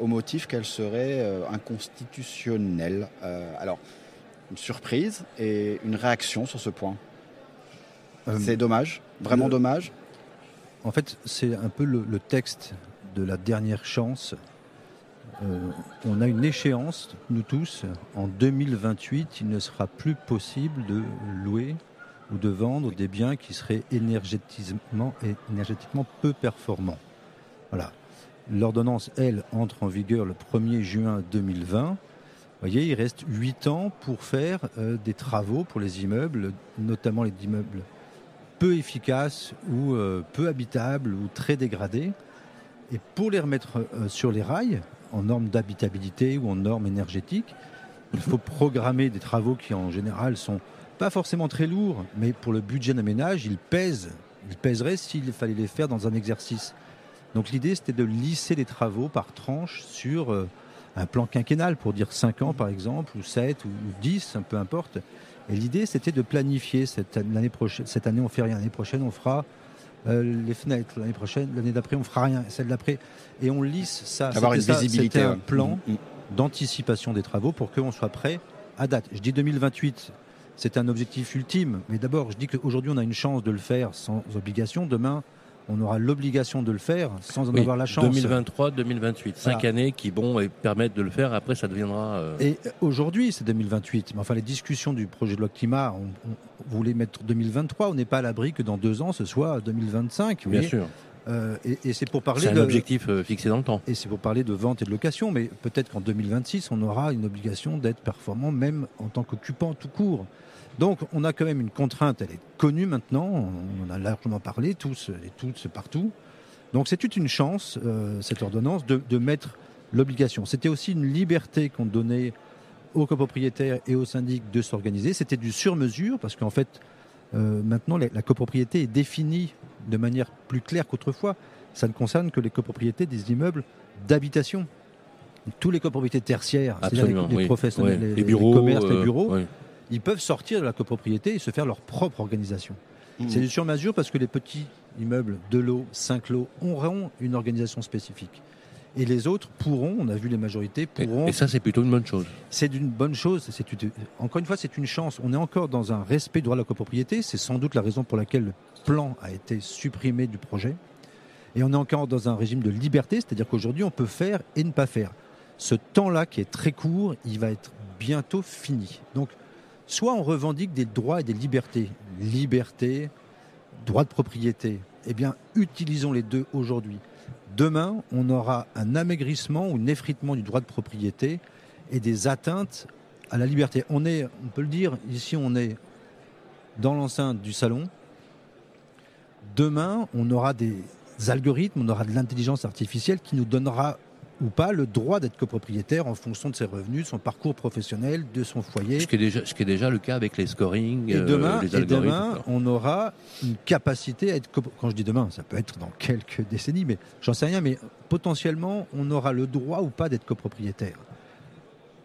au motif qu'elle serait inconstitutionnelle. Alors, une surprise et une réaction sur ce point. C'est dommage, vraiment le- dommage. En fait, c'est un peu le, texte de la dernière chance. Euh, on a une échéance, nous tous, en 2028, il ne sera plus possible de louer ou de vendre des biens qui seraient énergétiquement, peu performants. L'ordonnance, elle, entre en vigueur le 1er juin 2020. Vous voyez, il reste 8 ans pour faire euh, des travaux pour les immeubles, notamment les immeubles peu efficaces ou euh, peu habitables ou très dégradés. Et pour les remettre euh, sur les rails, en normes d'habitabilité ou en normes énergétiques, il faut programmer des travaux qui en général sont pas forcément très lourds, mais pour le budget d'un ménage, ils pèsent. Ils pèseraient s'il fallait les faire dans un exercice. Donc l'idée, c'était de lisser les travaux par tranche sur euh, un plan quinquennal, pour dire 5 ans par exemple, ou 7 ou 10, peu importe. Et l'idée, c'était de planifier cette année prochaine. Cette année, on fait rien. L'année prochaine, on fera euh, les fenêtres. L'année prochaine, l'année d'après, on fera rien. Celle d'après, et on lisse ça. Avoir une ça, visibilité, un plan Mm, mm. d'anticipation des travaux pour qu'on soit prêt à date. Je dis 2028. C'est un objectif ultime, mais d'abord, je dis qu'aujourd'hui, on a une chance de le faire sans obligation. Demain, on aura l'obligation de le faire sans en Oui, avoir la chance. 2023, 2028, cinq années qui vont et permettre de le faire. Après, ça deviendra. euh, Et aujourd'hui, c'est 2028. Mais enfin, les discussions du projet de loi climat, on, on voulait mettre 2023. On n'est pas à l'abri que dans deux ans, ce soit 2025. vous Bien voyez. sûr. Euh, et et c'est pour parler un de, objectif euh, fixé dans le temps. et c'est pour parler de vente et de location. Mais peut-être qu'en 2026, on aura une obligation d'être performant, même en tant qu'occupant tout court. Donc, on a quand même une contrainte. Elle est connue maintenant. On en a largement parlé, tous et toutes partout. Donc, c'est toute une chance, euh, cette ordonnance, de, de mettre l'obligation. C'était aussi une liberté qu'on donnait aux copropriétaires et aux syndics de s'organiser. C'était du sur-mesure parce qu'en fait, euh, maintenant, la, la copropriété est définie de manière plus claire qu'autrefois. Ça ne concerne que les copropriétés des immeubles d'habitation. Tous les copropriétés tertiaires, c'est-à-dire les, les oui. professionnels, les, les bureaux, commerces, les euh, bureaux. Ils peuvent sortir de la copropriété et se faire leur propre organisation. Mmh. C'est du sur-mesure parce que les petits immeubles de lots, 5 lots, auront une organisation spécifique. Et les autres pourront, on a vu les majorités, pourront Et, et ça, c'est plutôt une bonne chose. c'est d'une bonne chose. C'est une- encore une fois, c'est une chance. On est encore dans un respect du droit de la copropriété. C'est sans doute la raison pour laquelle le plan a été supprimé du projet. Et on est encore dans un régime de liberté, c'est-à-dire qu'aujourd'hui, on peut faire et ne pas faire. Ce temps-là, qui est très court, il va être bientôt fini. Donc, soit on revendique des droits et des libertés. Liberté, droit de propriété. Eh bien, utilisons les deux aujourd'hui. Demain, on aura un amaigrissement ou un effritement du droit de propriété et des atteintes à la liberté. On est, on peut le dire, ici on est dans l'enceinte du salon. Demain, on aura des algorithmes, on aura de l'intelligence artificielle qui nous donnera ou pas le droit d'être copropriétaire en fonction de ses revenus, de son parcours professionnel, de son foyer. Ce qui est déjà, ce qui est déjà le cas avec les scoring, Et euh, demain, les et demain, on aura une capacité à être. Quand je dis demain, ça peut être dans quelques décennies, mais j'en sais rien. Mais potentiellement, on aura le droit ou pas d'être copropriétaire.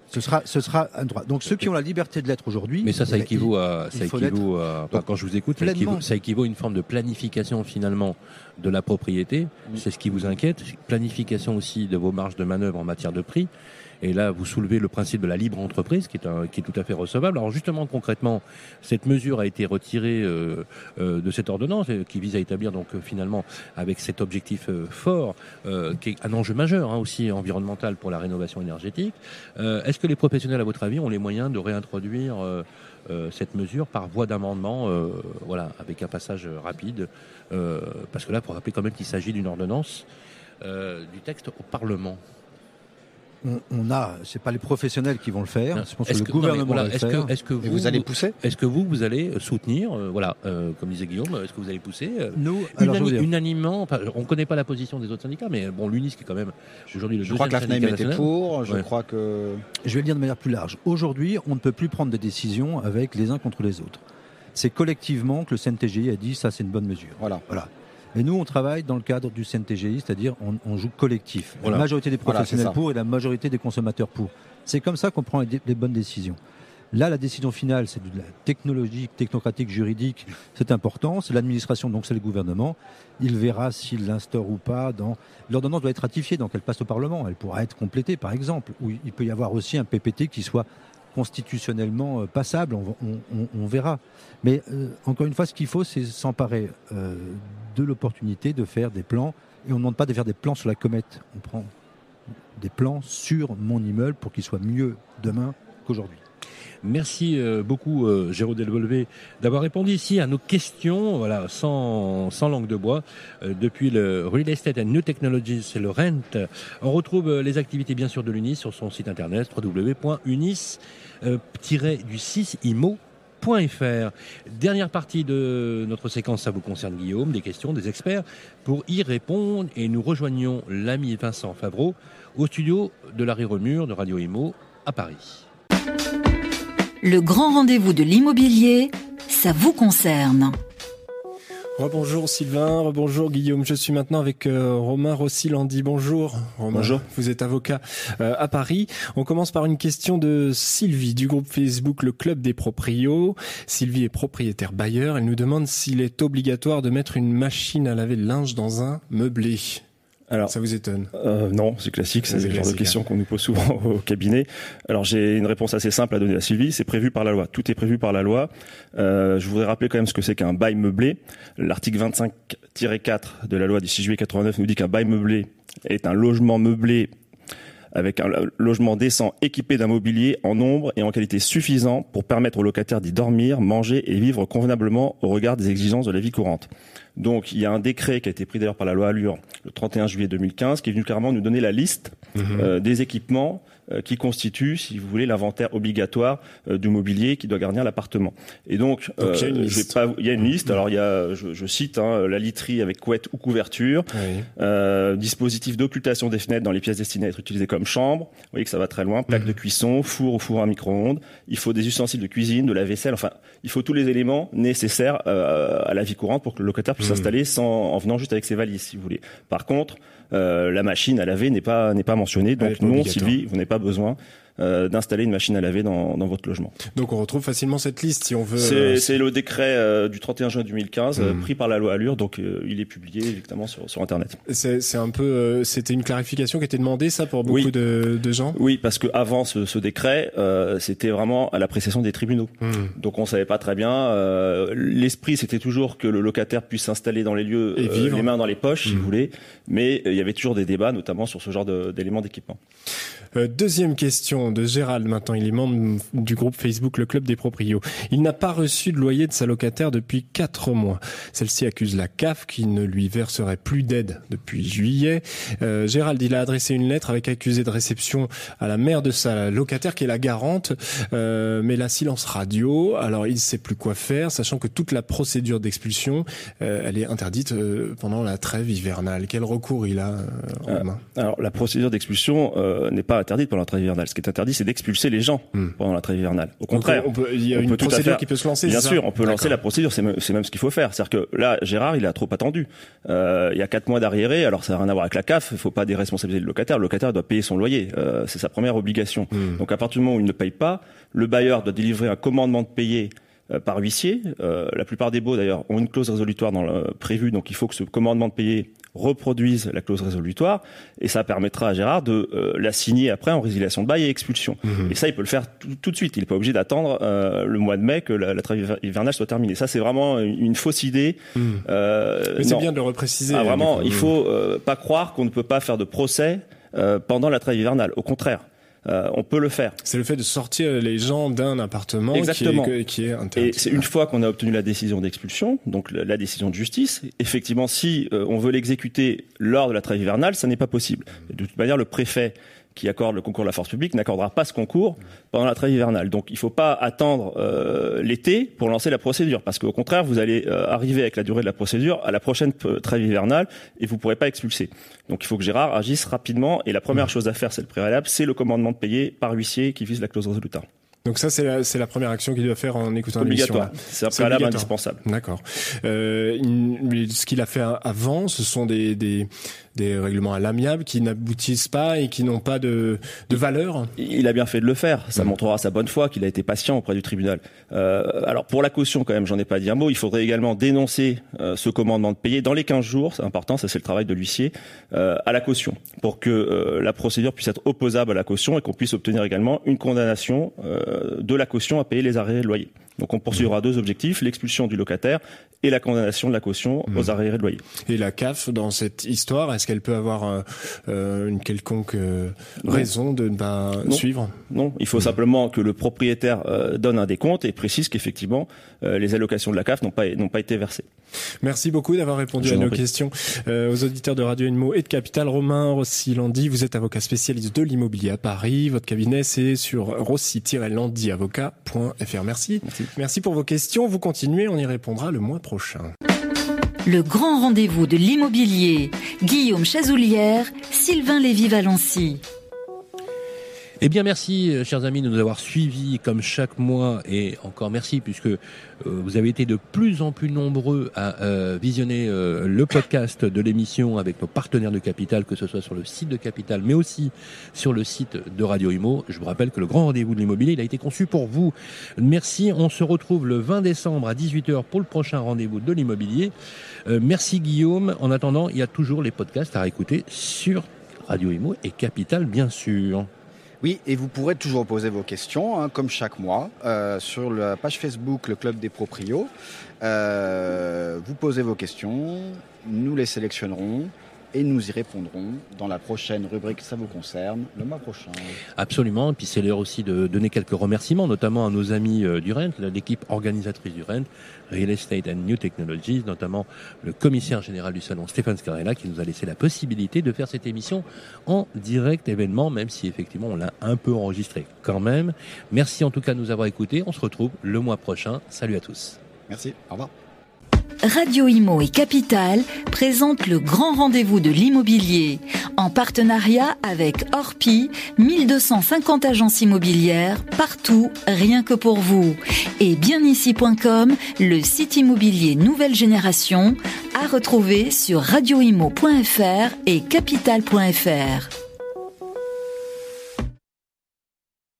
Ce sera, ce sera un droit. Donc ceux qui ont la liberté de l'être aujourd'hui. Mais ça, ça eh ben, équivaut à, ça équivaut à, enfin, Donc, quand je vous écoute, ça équivaut, ça équivaut à une forme de planification finalement de la propriété. C'est ce qui vous inquiète. Planification aussi de vos marges de manœuvre en matière de prix. Et là, vous soulevez le principe de la libre entreprise, qui est, un, qui est tout à fait recevable. Alors justement, concrètement, cette mesure a été retirée euh, euh, de cette ordonnance, euh, qui vise à établir donc finalement avec cet objectif fort, qui est un enjeu majeur hein, aussi environnemental pour la rénovation énergétique. Est-ce que les professionnels, à votre avis, ont les moyens de réintroduire cette mesure par voie d'amendement, voilà, avec un passage rapide, euh, parce que là, pour rappeler quand même qu'il s'agit d'une ordonnance du texte au Parlement. On, on a, c'est pas les professionnels qui vont le faire. Je pense que le gouvernement voilà, va le est-ce faire. que, est-ce que vous, vous allez pousser? Est-ce que vous, vous allez soutenir, euh, voilà, euh, comme disait Guillaume, est-ce que vous allez pousser euh, Nous, alors, je veux unani- dire- unanimement, on ne connaît pas la position des autres syndicats, mais bon, l'UNIS qui est quand même aujourd'hui le Je crois que la deuxième FNAIM syndicat était pour, je Ouais. crois que... Je vais le dire de manière plus large. Aujourd'hui, on ne peut plus prendre des décisions avec les uns contre les autres. C'est collectivement que le CNTGI a dit ça, c'est une bonne mesure. Voilà. Voilà. Et nous, on travaille dans le cadre du CNTGI, c'est-à-dire on, on joue collectif. Voilà. La majorité des professionnels pour et la majorité des consommateurs pour. C'est comme ça qu'on prend les bonnes décisions. Là, la décision finale, c'est de la technologie, technocratique, juridique. C'est important. C'est l'administration, donc c'est le gouvernement. Il verra s'il l'instaure ou pas. Dans... L'ordonnance doit être ratifiée, donc elle passe au Parlement. Elle pourra être complétée, par exemple. Ou il peut y avoir aussi un PPT qui soit constitutionnellement euh, passable. On, verra. Mais euh, encore une fois, ce qu'il faut, c'est s'emparer euh, de l'opportunité de faire des plans. Et on ne demande pas de faire des plans sur la comète. On prend des plans sur mon immeuble pour qu'il soit mieux demain qu'aujourd'hui. Merci euh, beaucoup, euh, Jérôme Delvolvé, d'avoir répondu ici à nos questions, voilà, sans, langue de bois, euh, depuis le Real Estate and New Technologies, c'est le RENT. On retrouve euh, les activités, bien sûr, de l'UNIS sur son site internet www.unis-imo.fr. Dernière partie de notre séquence, ça vous concerne Guillaume, des questions des experts pour y répondre et nous rejoignons l'ami Vincent Favreau au studio de l'arrêt Remur de Radio Imo à Paris. Le grand rendez-vous de l'immobilier, ça vous concerne. Rebonjour Sylvain, rebonjour Guillaume. Je suis maintenant avec euh, Romain Rossi-Landy. Bonjour. Romain, Bonjour. Vous êtes avocat euh, à Paris. On commence par une question de Sylvie du groupe Facebook Le Club des Proprios. Sylvie est propriétaire bailleur. Elle nous demande s'il est obligatoire de mettre une machine à laver le linge dans un meublé. Alors, Ça vous étonne? euh, non, c'est classique, c'est le genre de question qu'on nous pose souvent au cabinet. Alors j'ai une réponse assez simple à donner à Sylvie, c'est prévu par la loi. Tout est prévu par la loi. Euh, je voudrais rappeler quand même ce que c'est qu'un bail meublé. L'article 25-4 de la loi du 6 juillet 89 nous dit qu'un bail meublé est un logement meublé avec un lo- logement décent équipé d'un mobilier en nombre et en qualité suffisant pour permettre aux locataires d'y dormir, manger et vivre convenablement au regard des exigences de la vie courante. Donc il y a un décret qui a été pris d'ailleurs par la loi Allure le 31 juillet 2015 qui est venu carrément nous donner la liste euh, des équipements qui constituent, si vous voulez, l'inventaire obligatoire euh, du mobilier qui doit garnir l'appartement. Et donc, Donc, il y a une liste. pas- il y a une liste. Alors il y a, je, je cite, hein, la literie avec couette ou couverture, Oui. euh, dispositif d'occultation des fenêtres dans les pièces destinées à être utilisées comme chambre. Vous voyez que ça va très loin. Plaque de cuisson, four ou four à micro-ondes. Il faut des ustensiles de cuisine, de la vaisselle. Enfin, il faut tous les éléments nécessaires euh, à la vie courante pour que le locataire puisse s'installer sans en venant juste avec ses valises, si vous voulez. Par contre, euh, la machine à laver n'est pas n'est pas mentionnée. Donc non. Sylvie, vous n'avez pas besoin euh, d'installer une machine à laver dans, dans votre logement. Donc on retrouve facilement cette liste si on veut. C'est euh, le décret euh, du 31 juin 2015 euh, Mhm. pris par la loi Allure, donc euh, il est publié évidemment sur, sur Internet. C'est un peu, euh, c'était une clarification qui était demandée ça pour beaucoup Oui. de, de gens? Oui, parce que avant ce, ce décret, euh, c'était vraiment à l'appréciation des tribunaux. Hmm. Donc on savait pas très bien. euh, L'esprit, c'était toujours que le locataire puisse s'installer dans les lieux, les mains dans les poches, si Mhm. vous voulez. Mais il y avait toujours des débats, notamment sur ce genre d'éléments d'équipement. Euh, deuxième question de Gérald maintenant. Il est membre du groupe Facebook Le Club des Proprios. Il n'a pas reçu de loyer de sa locataire depuis quatre mois. Celle-ci accuse la CAF qui ne lui verserait plus d'aide depuis juillet. Euh, Gérald, il a adressé une lettre avec accusé de réception à la mère de sa locataire qui est la garante, euh, mais la silence radio. Alors il ne sait plus quoi faire, sachant que toute la procédure d'expulsion, elle est interdite pendant la trêve hivernale. Quel recours il a, euh, Ah. Romain Alors la procédure d'expulsion n'est pas interdite pendant la trêve hivernale. Ce qui est interdit, c'est d'expulser les gens Hmm. pendant la trêve hivernale. Au contraire, on peut- il y a une procédure qui peut se lancer. Bien sûr, on peut lancer la procédure, c'est même, ce qu'il faut faire. C'est-à-dire que là, Gérard, il a trop attendu. Euh, il y a quatre mois d'arriéré, alors ça n'a rien à voir avec la CAF, il faut pas déresponsabiliser le locataire. Le locataire doit payer son loyer, euh, c'est sa première obligation. Hmm. Donc à partir du moment où il ne paye pas, le bailleur doit délivrer un commandement de payer euh, par huissier. Euh, la plupart des baux d'ailleurs ont une clause résolutoire dans le prévu, donc il faut que ce commandement de payer reproduisent la clause résolutoire et ça permettra à Gérard de euh, la signer après en résiliation de bail et expulsion. Mhm. Et ça, il peut le faire tout, tout de suite. Il n'est pas obligé d'attendre euh, le mois de mai que la, la trêve hivernale soit terminée. Ça, c'est vraiment une, une fausse idée. Mhm. Euh, Mais c'est bien de le repréciser. Ah, vraiment, il faut euh, pas croire qu'on ne peut pas faire de procès euh, pendant la trêve hivernale. Au contraire, euh, on peut le faire. C'est le fait de sortir les gens d'un appartement Exactement. qui est, qui est interdit. Et c'est une fois qu'on a obtenu la décision d'expulsion, donc la, la décision de justice, effectivement, si euh, on veut l'exécuter lors de la trêve hivernale, ça n'est pas possible. De toute manière, le préfet qui accorde le concours de la force publique n'accordera pas ce concours pendant la trêve hivernale. Donc il ne faut pas attendre euh, l'été pour lancer la procédure, parce qu'au contraire, vous allez euh, arriver avec la durée de la procédure à la prochaine trêve hivernale et vous ne pourrez pas expulser. Donc il faut que Gérard agisse rapidement et la première chose à faire, c'est le préalable, c'est le commandement de payer par huissier qui vise la clause résolutoire. Donc ça, c'est la, première action qu'il doit faire en écoutant l'émission. C'est un préalable indispensable. D'accord. Euh, ce qu'il a fait avant, ce sont des, des, des règlements à l'amiable qui n'aboutissent pas et qui n'ont pas de, de valeur. Il a bien fait de le faire. Ça montrera sa bonne foi qu'il a été patient auprès du tribunal. Euh, alors pour la caution, quand même, j'en ai pas dit un mot. Il faudrait également dénoncer euh, ce commandement de payer dans les 15 jours. C'est important. Ça, c'est le travail de l'huissier euh, à la caution pour que la procédure puisse être opposable à la caution et qu'on puisse obtenir également une condamnation de la caution à payer les arriérés de loyer. Donc on poursuivra deux objectifs l'expulsion du locataire et la condamnation de la caution aux arriérés de loyer. Et la CAF, dans cette histoire, est-ce qu'elle peut avoir euh, euh, une quelconque euh, raison de ne pas Non. suivre? Non, il faut simplement que le propriétaire euh, donne un décompte et précise qu'effectivement euh, les allocations de la CAF n'ont pas n'ont pas été versées. Merci beaucoup d'avoir répondu Je à nos prie. questions. Euh, aux auditeurs de Radio Inmo et de Capital, Romain Rossi-Landy, vous êtes avocat spécialiste de l'immobilier à Paris. Votre cabinet, c'est sur rossi-landyavocat.fr. Merci. Merci pour vos questions. Vous continuez, on y répondra le mois prochain. Le grand rendez-vous de l'immobilier. Guillaume Chazoulière, Sylvain Lévy-Valency. Eh bien, merci, euh, chers amis, de nous avoir suivis comme chaque mois. Et encore merci, puisque euh, vous avez été de plus en plus nombreux à euh, visionner euh, le podcast de l'émission avec nos partenaires de Capital, que ce soit sur le site de Capital, mais aussi sur le site de Radio Imo. Je vous rappelle que le grand rendez-vous de l'immobilier, il a été conçu pour vous. Merci. On se retrouve le 20 décembre à 18h pour le prochain rendez-vous de l'immobilier. Euh, merci, Guillaume. En attendant, il y a toujours les podcasts à réécouter sur Radio Imo et Capital, bien sûr. Oui, et vous pourrez toujours poser vos questions, hein, comme chaque mois, euh, sur la page Facebook Le Club des Proprios. Euh, vous posez vos questions, nous les sélectionnerons et nous y répondrons dans la prochaine rubrique Ça vous concerne, le mois prochain. Absolument. Et puis c'est l'heure aussi de donner quelques remerciements, notamment à nos amis euh, du Rent, l'équipe organisatrice du Rent, Real Estate and New Technologies, notamment le commissaire général du salon Stéphane Scarella, qui nous a laissé la possibilité de faire cette émission en direct événement, même si effectivement on l'a un peu enregistré quand même. Merci en tout cas de nous avoir écoutés. On se retrouve le mois prochain. Salut à tous. Merci. Au revoir. Radio Imo et Capital présentent le grand rendez-vous de l'immobilier en partenariat avec Orpi, 1250 agences immobilières partout, rien que pour vous. Et bienici.com, le site immobilier nouvelle génération à retrouver sur radioimo.fr et capital.fr.